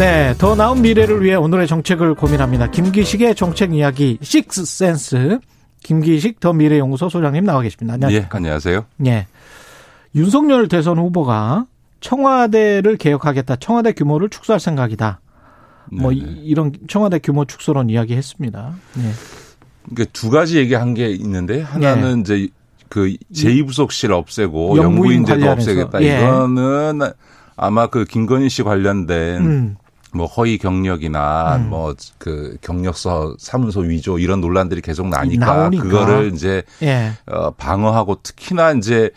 네, 더 나은 미래를 위해 오늘의 정책을 고민합니다. 김기식의 정책 이야기 식스 센스 김기식 더 미래연구소 소장님 나와 계십니다. 안녕하세요. 예, 안녕하세요. 예. 윤석열 대선 후보가 청와대를 개혁하겠다. 청와대 규모를 축소할 생각이다. 뭐 네네. 뭐 이런 청와대 규모 축소론 이야기했습니다. 예. 그러니까 두 가지 얘기한 게 있는데 하나는 예. 이제 그 제2부속실 없애고 영부인 제도 없애겠다. 예. 이거는 아마 그 김건희 씨 관련된 음. 뭐 허위 경력이나 음. 뭐그 경력서 사문서 위조 이런 논란들이 계속 나니까 나오니까. 그거를 이제 예. 어 방어하고 특히나 이제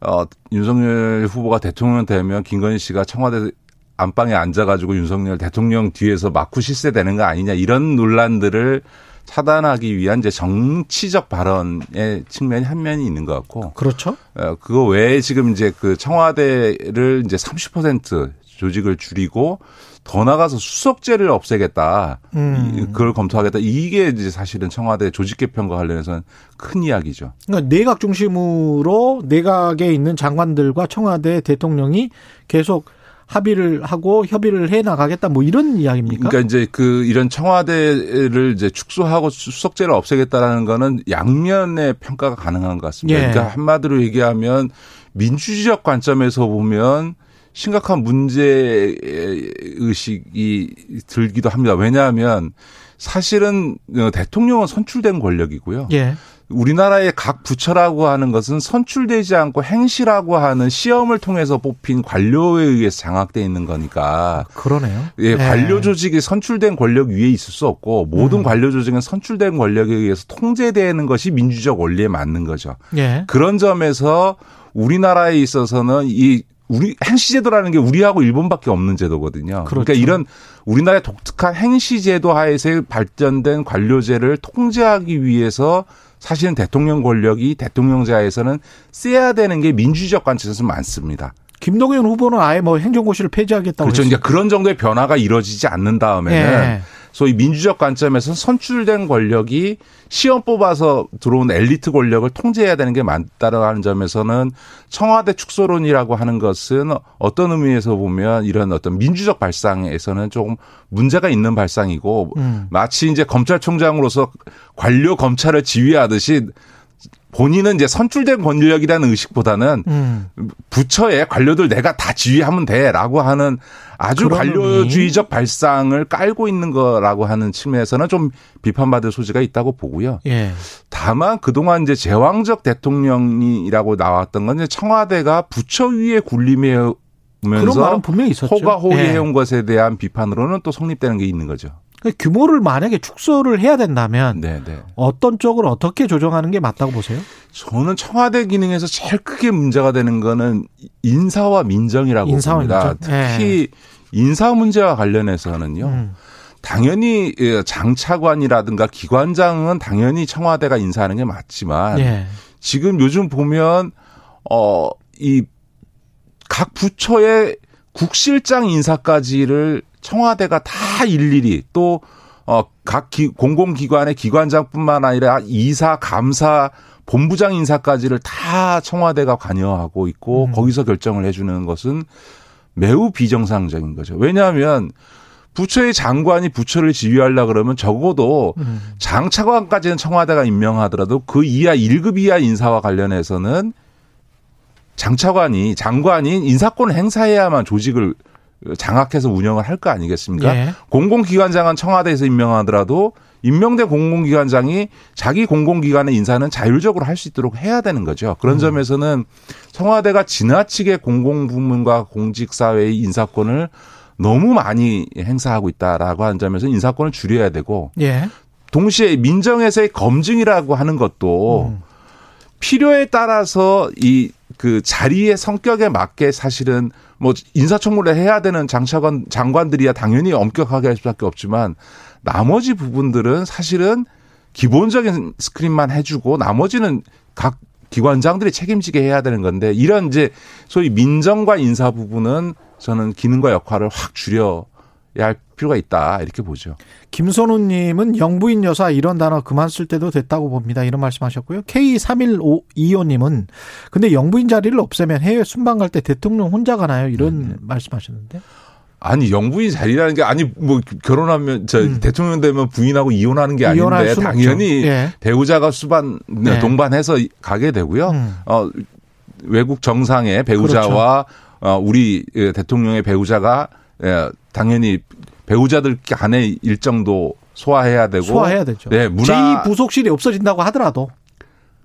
어 윤석열 후보가 대통령 되면 김건희 씨가 청와대 안방에 앉아가지고 윤석열 대통령 뒤에서 마쿠 실세 되는 거 아니냐 이런 논란들을 차단하기 위한 이제 정치적 발언의 측면이 한 면이 있는 것 같고. 그렇죠. 어, 그거 외에 지금 이제 그 청와대를 이제 30% 조직을 줄이고 더 나가서 수석제를 없애겠다. 음. 그걸 검토하겠다. 이게 이제 사실은 청와대 조직 개편과 관련해서는 큰 이야기죠. 그러니까 내각 중심으로 내각에 있는 장관들과 청와대 대통령이 계속 합의를 하고 협의를 해 나가겠다 뭐 이런 이야기입니까? 그러니까 이제 그 이런 청와대를 이제 축소하고 수석제를 없애겠다라는 거는 양면의 평가가 가능한 것 같습니다. 예. 그러니까 한마디로 얘기하면 민주주의적 관점에서 보면 심각한 문제 의식이 들기도 합니다. 왜냐하면 사실은 대통령은 선출된 권력이고요. 예. 우리나라의 각 부처라고 하는 것은 선출되지 않고 행시라고 하는 시험을 통해서 뽑힌 관료에 의해서 장악돼 있는 거니까. 그러네요. 예, 네. 관료 조직이 선출된 권력 위에 있을 수 없고 모든 음. 관료 조직은 선출된 권력에 의해서 통제되는 것이 민주적 원리에 맞는 거죠. 예. 그런 점에서 우리나라에 있어서는 이 우리 행시제도라는 게 우리하고 일본밖에 없는 제도거든요. 그러니까 그렇죠. 그러니까 이런 우리나라의 독특한 행시제도 하에서 발전된 관료제를 통제하기 위해서 사실은 대통령 권력이 대통령제하에서는 세야 되는 게 민주적 관점에서 많습니다. 김동연 후보는 아예 뭐 행정고시를 폐지하겠다고 그렇죠. 이제 그런 정도의 변화가 이루어지지 않는 다음에는 예. 소위 민주적 관점에서 선출된 권력이 시험 뽑아서 들어온 엘리트 권력을 통제해야 되는 게 맞다라는 점에서는 청와대 축소론이라고 하는 것은 어떤 의미에서 보면 이런 어떤 민주적 발상에서는 조금 문제가 있는 발상이고 음. 마치 이제 검찰총장으로서 관료 검찰을 지휘하듯이 본인은 이제 선출된 권력이라는 의식보다는 음. 부처의 관료들 내가 다 지휘하면 돼라고 하는 아주 관료주의적. 발상을 깔고 있는 거라고 하는 측면에서는 좀 비판받을 소지가 있다고 보고요. 예. 다만 그동안 이제 제왕적 대통령이라고 나왔던 건 이제 청와대가 부처 위에 굴림해 면서 호가 호위해온 예. 것에 대한 비판으로는 또 성립되는 게 있는 거죠. 그 규모를 만약에 축소를 해야 된다면 네네. 네. 어떤 쪽으로 어떻게 조정하는 게 맞다고 보세요? 저는 청와대 기능에서 제일 크게 문제가 되는 거는 인사와 민정이라고 인사와 봅니다. 민정? 특히 네. 인사 문제와 관련해서는요. 음. 당연히 예, 장차관이라든가 기관장은 당연히 청와대가 인사하는 게 맞지만 네. 지금 요즘 보면 어 이 각 부처의 국실장 인사까지를 청와대가 다 일일이 또 어, 각 기, 공공기관의 기관장뿐만 아니라 이사, 감사, 본부장 인사까지를 다 청와대가 관여하고 있고 음. 거기서 결정을 해주는 것은 매우 비정상적인 거죠. 왜냐하면 부처의 장관이 부처를 지휘하려 그러면 적어도 음. 장차관까지는 청와대가 임명하더라도 그 이하 1급 이하 인사와 관련해서는 장차관이 장관이 인사권을 행사해야만 조직을 장악해서 운영을 할 거 아니겠습니까? 예. 공공기관장은 청와대에서 임명하더라도 임명된 공공기관장이 자기 공공기관의 인사는 자율적으로 할 수 있도록 해야 되는 거죠. 그런 음. 점에서는 청와대가 지나치게 공공부문과 공직사회의 인사권을 너무 많이 행사하고 있다라고 하는 점에서 인사권을 줄여야 되고 예. 동시에 민정에서의 검증이라고 하는 것도 음. 필요에 따라서 이 그 자리의 성격에 맞게 사실은 뭐 인사청문회 해야 되는 장차관 장관들이야 당연히 엄격하게 할 수밖에 없지만 나머지 부분들은 사실은 기본적인 스크린만 해주고 나머지는 각 기관장들이 책임지게 해야 되는 건데 이런 이제 소위 민정과 인사 부분은 저는 기능과 역할을 확 줄여야 할 필요가 있다 이렇게 보죠. 김선우님은 영부인 여사 이런 단어 그만 쓸 때도 됐다고 봅니다. 이런 말씀하셨고요. K3125님은 근데 영부인 자리를 없애면 해외 순방 갈 때 대통령 혼자 가나요? 이런 네. 말씀하셨는데. 아니 영부인 자리라는 게 아니 뭐 결혼하면 저 음. 대통령 되면 부인하고 이혼하는 게 아닌데 당연히 예. 배우자가 수반 네. 동반해서 가게 되고요. 음. 어 외국 정상의 배우자와 그렇죠. 어 우리 대통령의 배우자가 예, 당연히 배우자들 간의 일정도 소화해야 되고 소화해야 되죠. 네, 문화 제2 부속실이 없어진다고 하더라도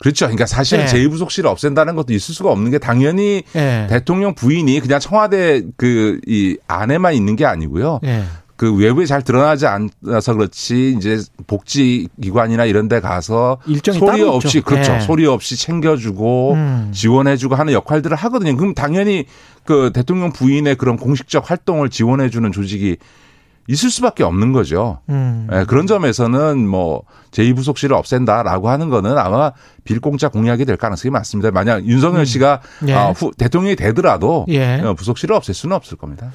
그렇죠. 그러니까 사실 네. 제2부속실을 없앤다는 것도 있을 수가 없는 게 당연히 네. 대통령 부인이 그냥 청와대 그 이 안에만 있는 게 아니고요. 네. 그 외부에 잘 드러나지 않아서 그렇지 이제 복지 기관이나 이런 데 가서 소리 없이 그렇죠. 네. 소리 없이 챙겨주고 음. 지원해주고 하는 역할들을 하거든요. 그럼 당연히 그 대통령 부인의 그런 공식적 활동을 지원해주는 조직이 있을 수밖에 없는 거죠. 음. 네, 그런 점에서는 뭐 제2부속실을 없앤다라고 하는 거는 아마 빌공짜 공약이 될 가능성이 많습니다. 만약 윤석열 음. 씨가 예. 아, 후, 대통령이 되더라도 예. 어, 부속실을 없앨 수는 없을 겁니다.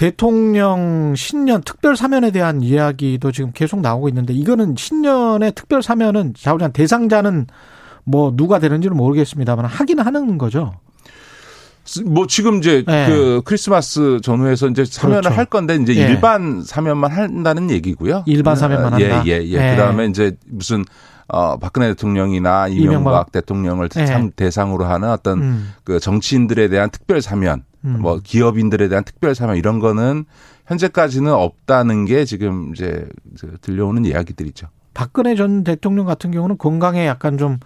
대통령 신년 특별 사면에 대한 이야기도 지금 계속 나오고 있는데 이거는 신년의 특별 사면은 자우장 대상자는 뭐 누가 되는지는 모르겠습니다만 하기는 하는 거죠. 뭐 지금 이제 네. 그 크리스마스 전후에서 이제 사면을 그렇죠. 할 건데 이제 예. 일반 사면만 한다는 얘기고요. 일반 사면만 예, 한다. 예, 예, 예. 그다음에 이제 무슨 어 박근혜 대통령이나 이명박, 이명박. 대통령을 네. 참 대상으로 하는 어떤 음. 그 정치인들에 대한 특별 사면, 음. 뭐 기업인들에 대한 특별 사면 이런 거는 현재까지는 없다는 게 지금 이제 들려오는 이야기들이죠. 박근혜 전 대통령 같은 경우는 건강에 약간 좀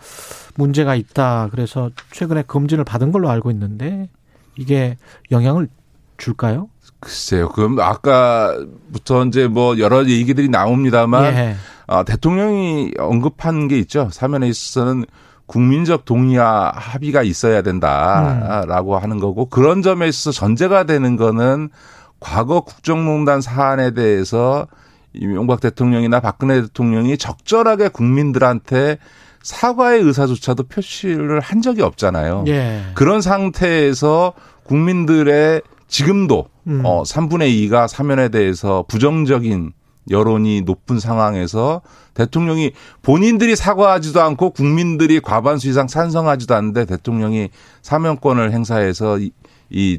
문제가 있다. 그래서 최근에 검진을 받은 걸로 알고 있는데 이게 영향을 줄까요? 글쎄요. 그럼 아까부터 이제 뭐 여러 얘기들이 나옵니다만 예. 아, 대통령이 언급한 게 있죠. 사면에 있어서는 국민적 동의와 합의가 있어야 된다라고 음. 하는 거고 그런 점에 있어서 전제가 되는 거는 과거 국정농단 사안에 대해서 이명박 대통령이나 박근혜 대통령이 적절하게 국민들한테 사과의 의사조차도 표시를 한 적이 없잖아요. 예. 그런 상태에서 국민들의 지금도 음. 어 3분의 2가 사면에 대해서 부정적인 여론이 높은 상황에서 대통령이 본인들이 사과하지도 않고 국민들이 과반수 이상 찬성하지도 않는데 대통령이 사면권을 행사해서 이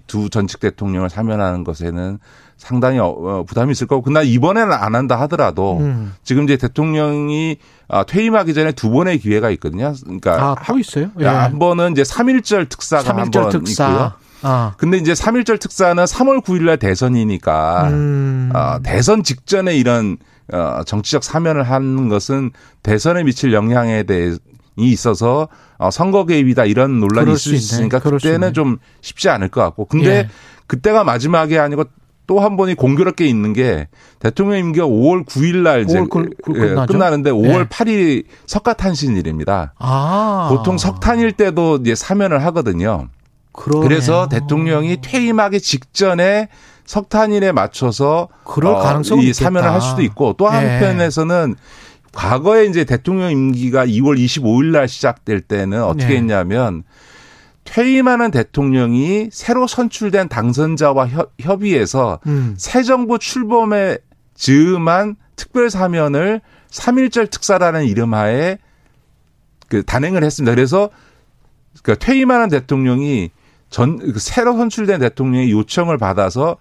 두 전직 대통령을 사면하는 것에는 상당히 어, 어, 부담이 있을 거고 그러나 이번에는 안 한다 하더라도 음. 지금 이제 대통령이 아, 퇴임하기 전에 두 번의 기회가 있거든요. 그러니까 아, 또 있어요? 예. 한 번은 이제 3.1절 특사가 한번 있고요. 아. 근데 이제 3.1절 특사는 3월 9일 날 대선이니까 음. 어, 대선 직전에 이런 어, 정치적 사면을 하는 것은 대선에 미칠 영향에 대해 이 있어서 어, 선거 개입이다 이런 논란이 있을 수 있으니까 그때는 좀 쉽지 않을 것 같고 근데 예. 그때가 마지막이 아니고 또 한 번이 공교롭게 있는 게 대통령 임기가 5월 9일 날 이제 5월 그, 그 예, 끝나는데 5월 네. 8일이 석가탄신일입니다. 아. 보통 석탄일 때도 이제 사면을 하거든요. 그러네요. 그래서 대통령이 퇴임하기 직전에 석탄일에 맞춰서 그럴 어, 가능성이 이 사면을 할 수도 있고 또 한편에서는 네. 과거에 이제 대통령 임기가 2월 25일 날 시작될 때는 어떻게 네. 했냐면 퇴임하는 대통령이 새로 선출된 당선자와 협, 의해서 음. 새 정부 출범에 즈음한 특별 사면을 3.1절 특사라는 이름하에 그 단행을 했습니다. 그래서 그 퇴임하는 대통령이 전그 새로 선출된 대통령의 요청을 받아서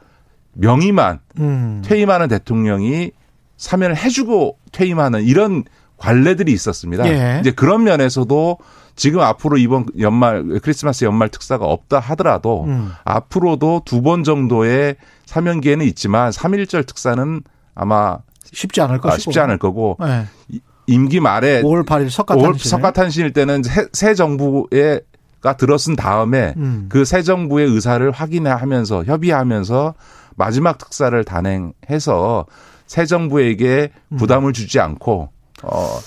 명의만 음. 퇴임하는 대통령이 사면을 해주고 퇴임하는 이런 관례들이 있었습니다. 예. 이제 그런 면에서도 지금 앞으로 이번 연말 크리스마스 연말 특사가 없다 하더라도 음. 앞으로도 두 번 정도의 사면 기회는 있지만 3.1절 특사는 아마 쉽지 않을 것이고 아, 쉽지 않을 거고 네. 임기 말에 5월 8일 석가탄신 석가탄신일 때는 새, 새 정부에 가 들어선 다음에 음. 그새 정부의 의사를 확인하면서 협의하면서 마지막 특사를 단행해서 새 정부에게 부담을 주지 않고 어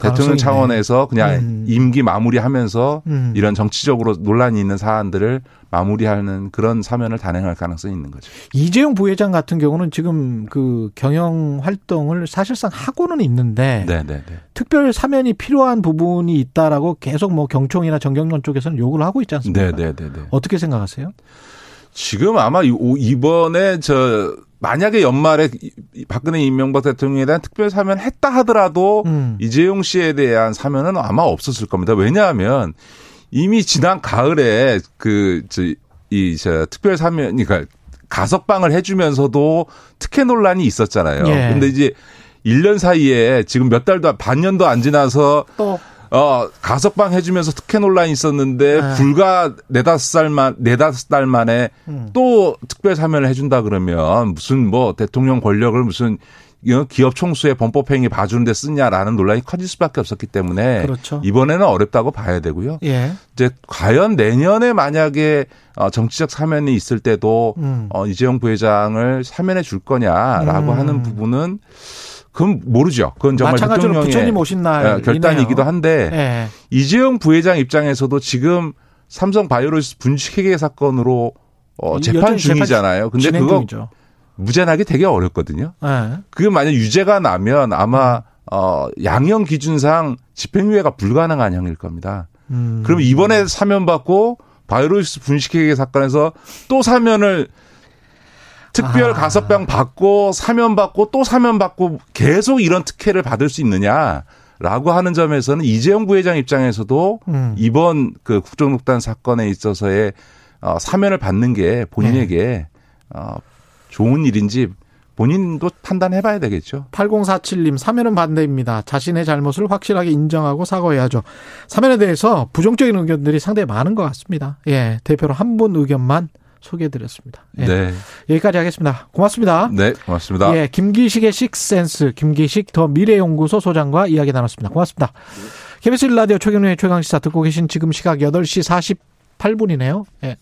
대통령 차원에서 그냥 음. 임기 마무리하면서 음. 이런 정치적으로 논란이 있는 사안들을 마무리하는 그런 사면을 단행할 가능성이 있는 거죠. 이재용 부회장 같은 경우는 지금 그 경영 활동을 사실상 하고는 있는데 네네네. 네, 네. 특별 사면이 필요한 부분이 있다라고 계속 뭐 경총이나 정경련 쪽에서는 요구를 하고 있지 않습니까? 네네네. 네, 어떻게 생각하세요? 지금 아마 이번에 저 만약에 연말에 박근혜 이명박 대통령에 대한 특별 사면 했다 하더라도 음. 이재용 씨에 대한 사면은 아마 없었을 겁니다. 왜냐하면 이미 지난 가을에 그, 저, 이, 저, 특별 사면, 그러니까 가석방을 해주면서도 특혜 논란이 있었잖아요. 예. 근데 이제 1년 사이에 지금 몇 달도, 반년도 안 지나서 또. 어, 가석방 해주면서 특혜 논란이 있었는데 네. 불과 네다섯 살만, 네다섯 달 만에 음. 또 특별 사면을 해준다 그러면 무슨 뭐 대통령 권력을 무슨 기업 총수의 범법행위 봐주는데 쓰냐라는 논란이 커질 수밖에 없었기 때문에 그렇죠. 이번에는 어렵다고 봐야 되고요. 예. 이제 과연 내년에 만약에 어, 정치적 사면이 있을 때도 음. 어, 이재용 부회장을 사면해 줄 거냐라고 음. 하는 부분은 그건 모르죠. 그건 정말 대통령의 부처님 오신 날 예, 결단이기도 한데 예. 이재용 부회장 입장에서도 지금 삼성 바이오로스 분식회계 사건으로 어, 재판 중이잖아요. 근데 그거 중이죠. 무죄나기 되게 어렵거든요. 네. 그게 만약 유죄가 나면 아마 어 양형 기준상 집행유예가 불가능한 형일 겁니다. 음. 그럼 이번에 사면 받고 바이오로스 분식회계 사건에서 또 사면을 특별 아. 가석방 받고 사면 받고 또 사면 받고 계속 이런 특혜를 받을 수 있느냐 라고 하는 점에서는 이재용 부회장 입장에서도 음. 이번 그 국정농단 사건에 있어서의 어, 사면을 받는 게 본인에게 네. 어, 좋은 일인지 본인도 판단해 봐야 되겠죠. 8047님, 사면은 반대입니다. 자신의 잘못을 확실하게 인정하고 사과해야죠. 사면에 대해서 부정적인 의견들이 상당히 많은 것 같습니다. 예, 대표로 한 분 의견만 소개해드렸습니다. 예. 네. 여기까지 하겠습니다. 고맙습니다. 네, 고맙습니다. 예, 김기식의 식센스, 김기식 더 미래연구소 소장과 이야기 나눴습니다. 고맙습니다. KBS 라디오 최경련의 최강시사 듣고 계신 지금 시각 8시 48분이네요. 예.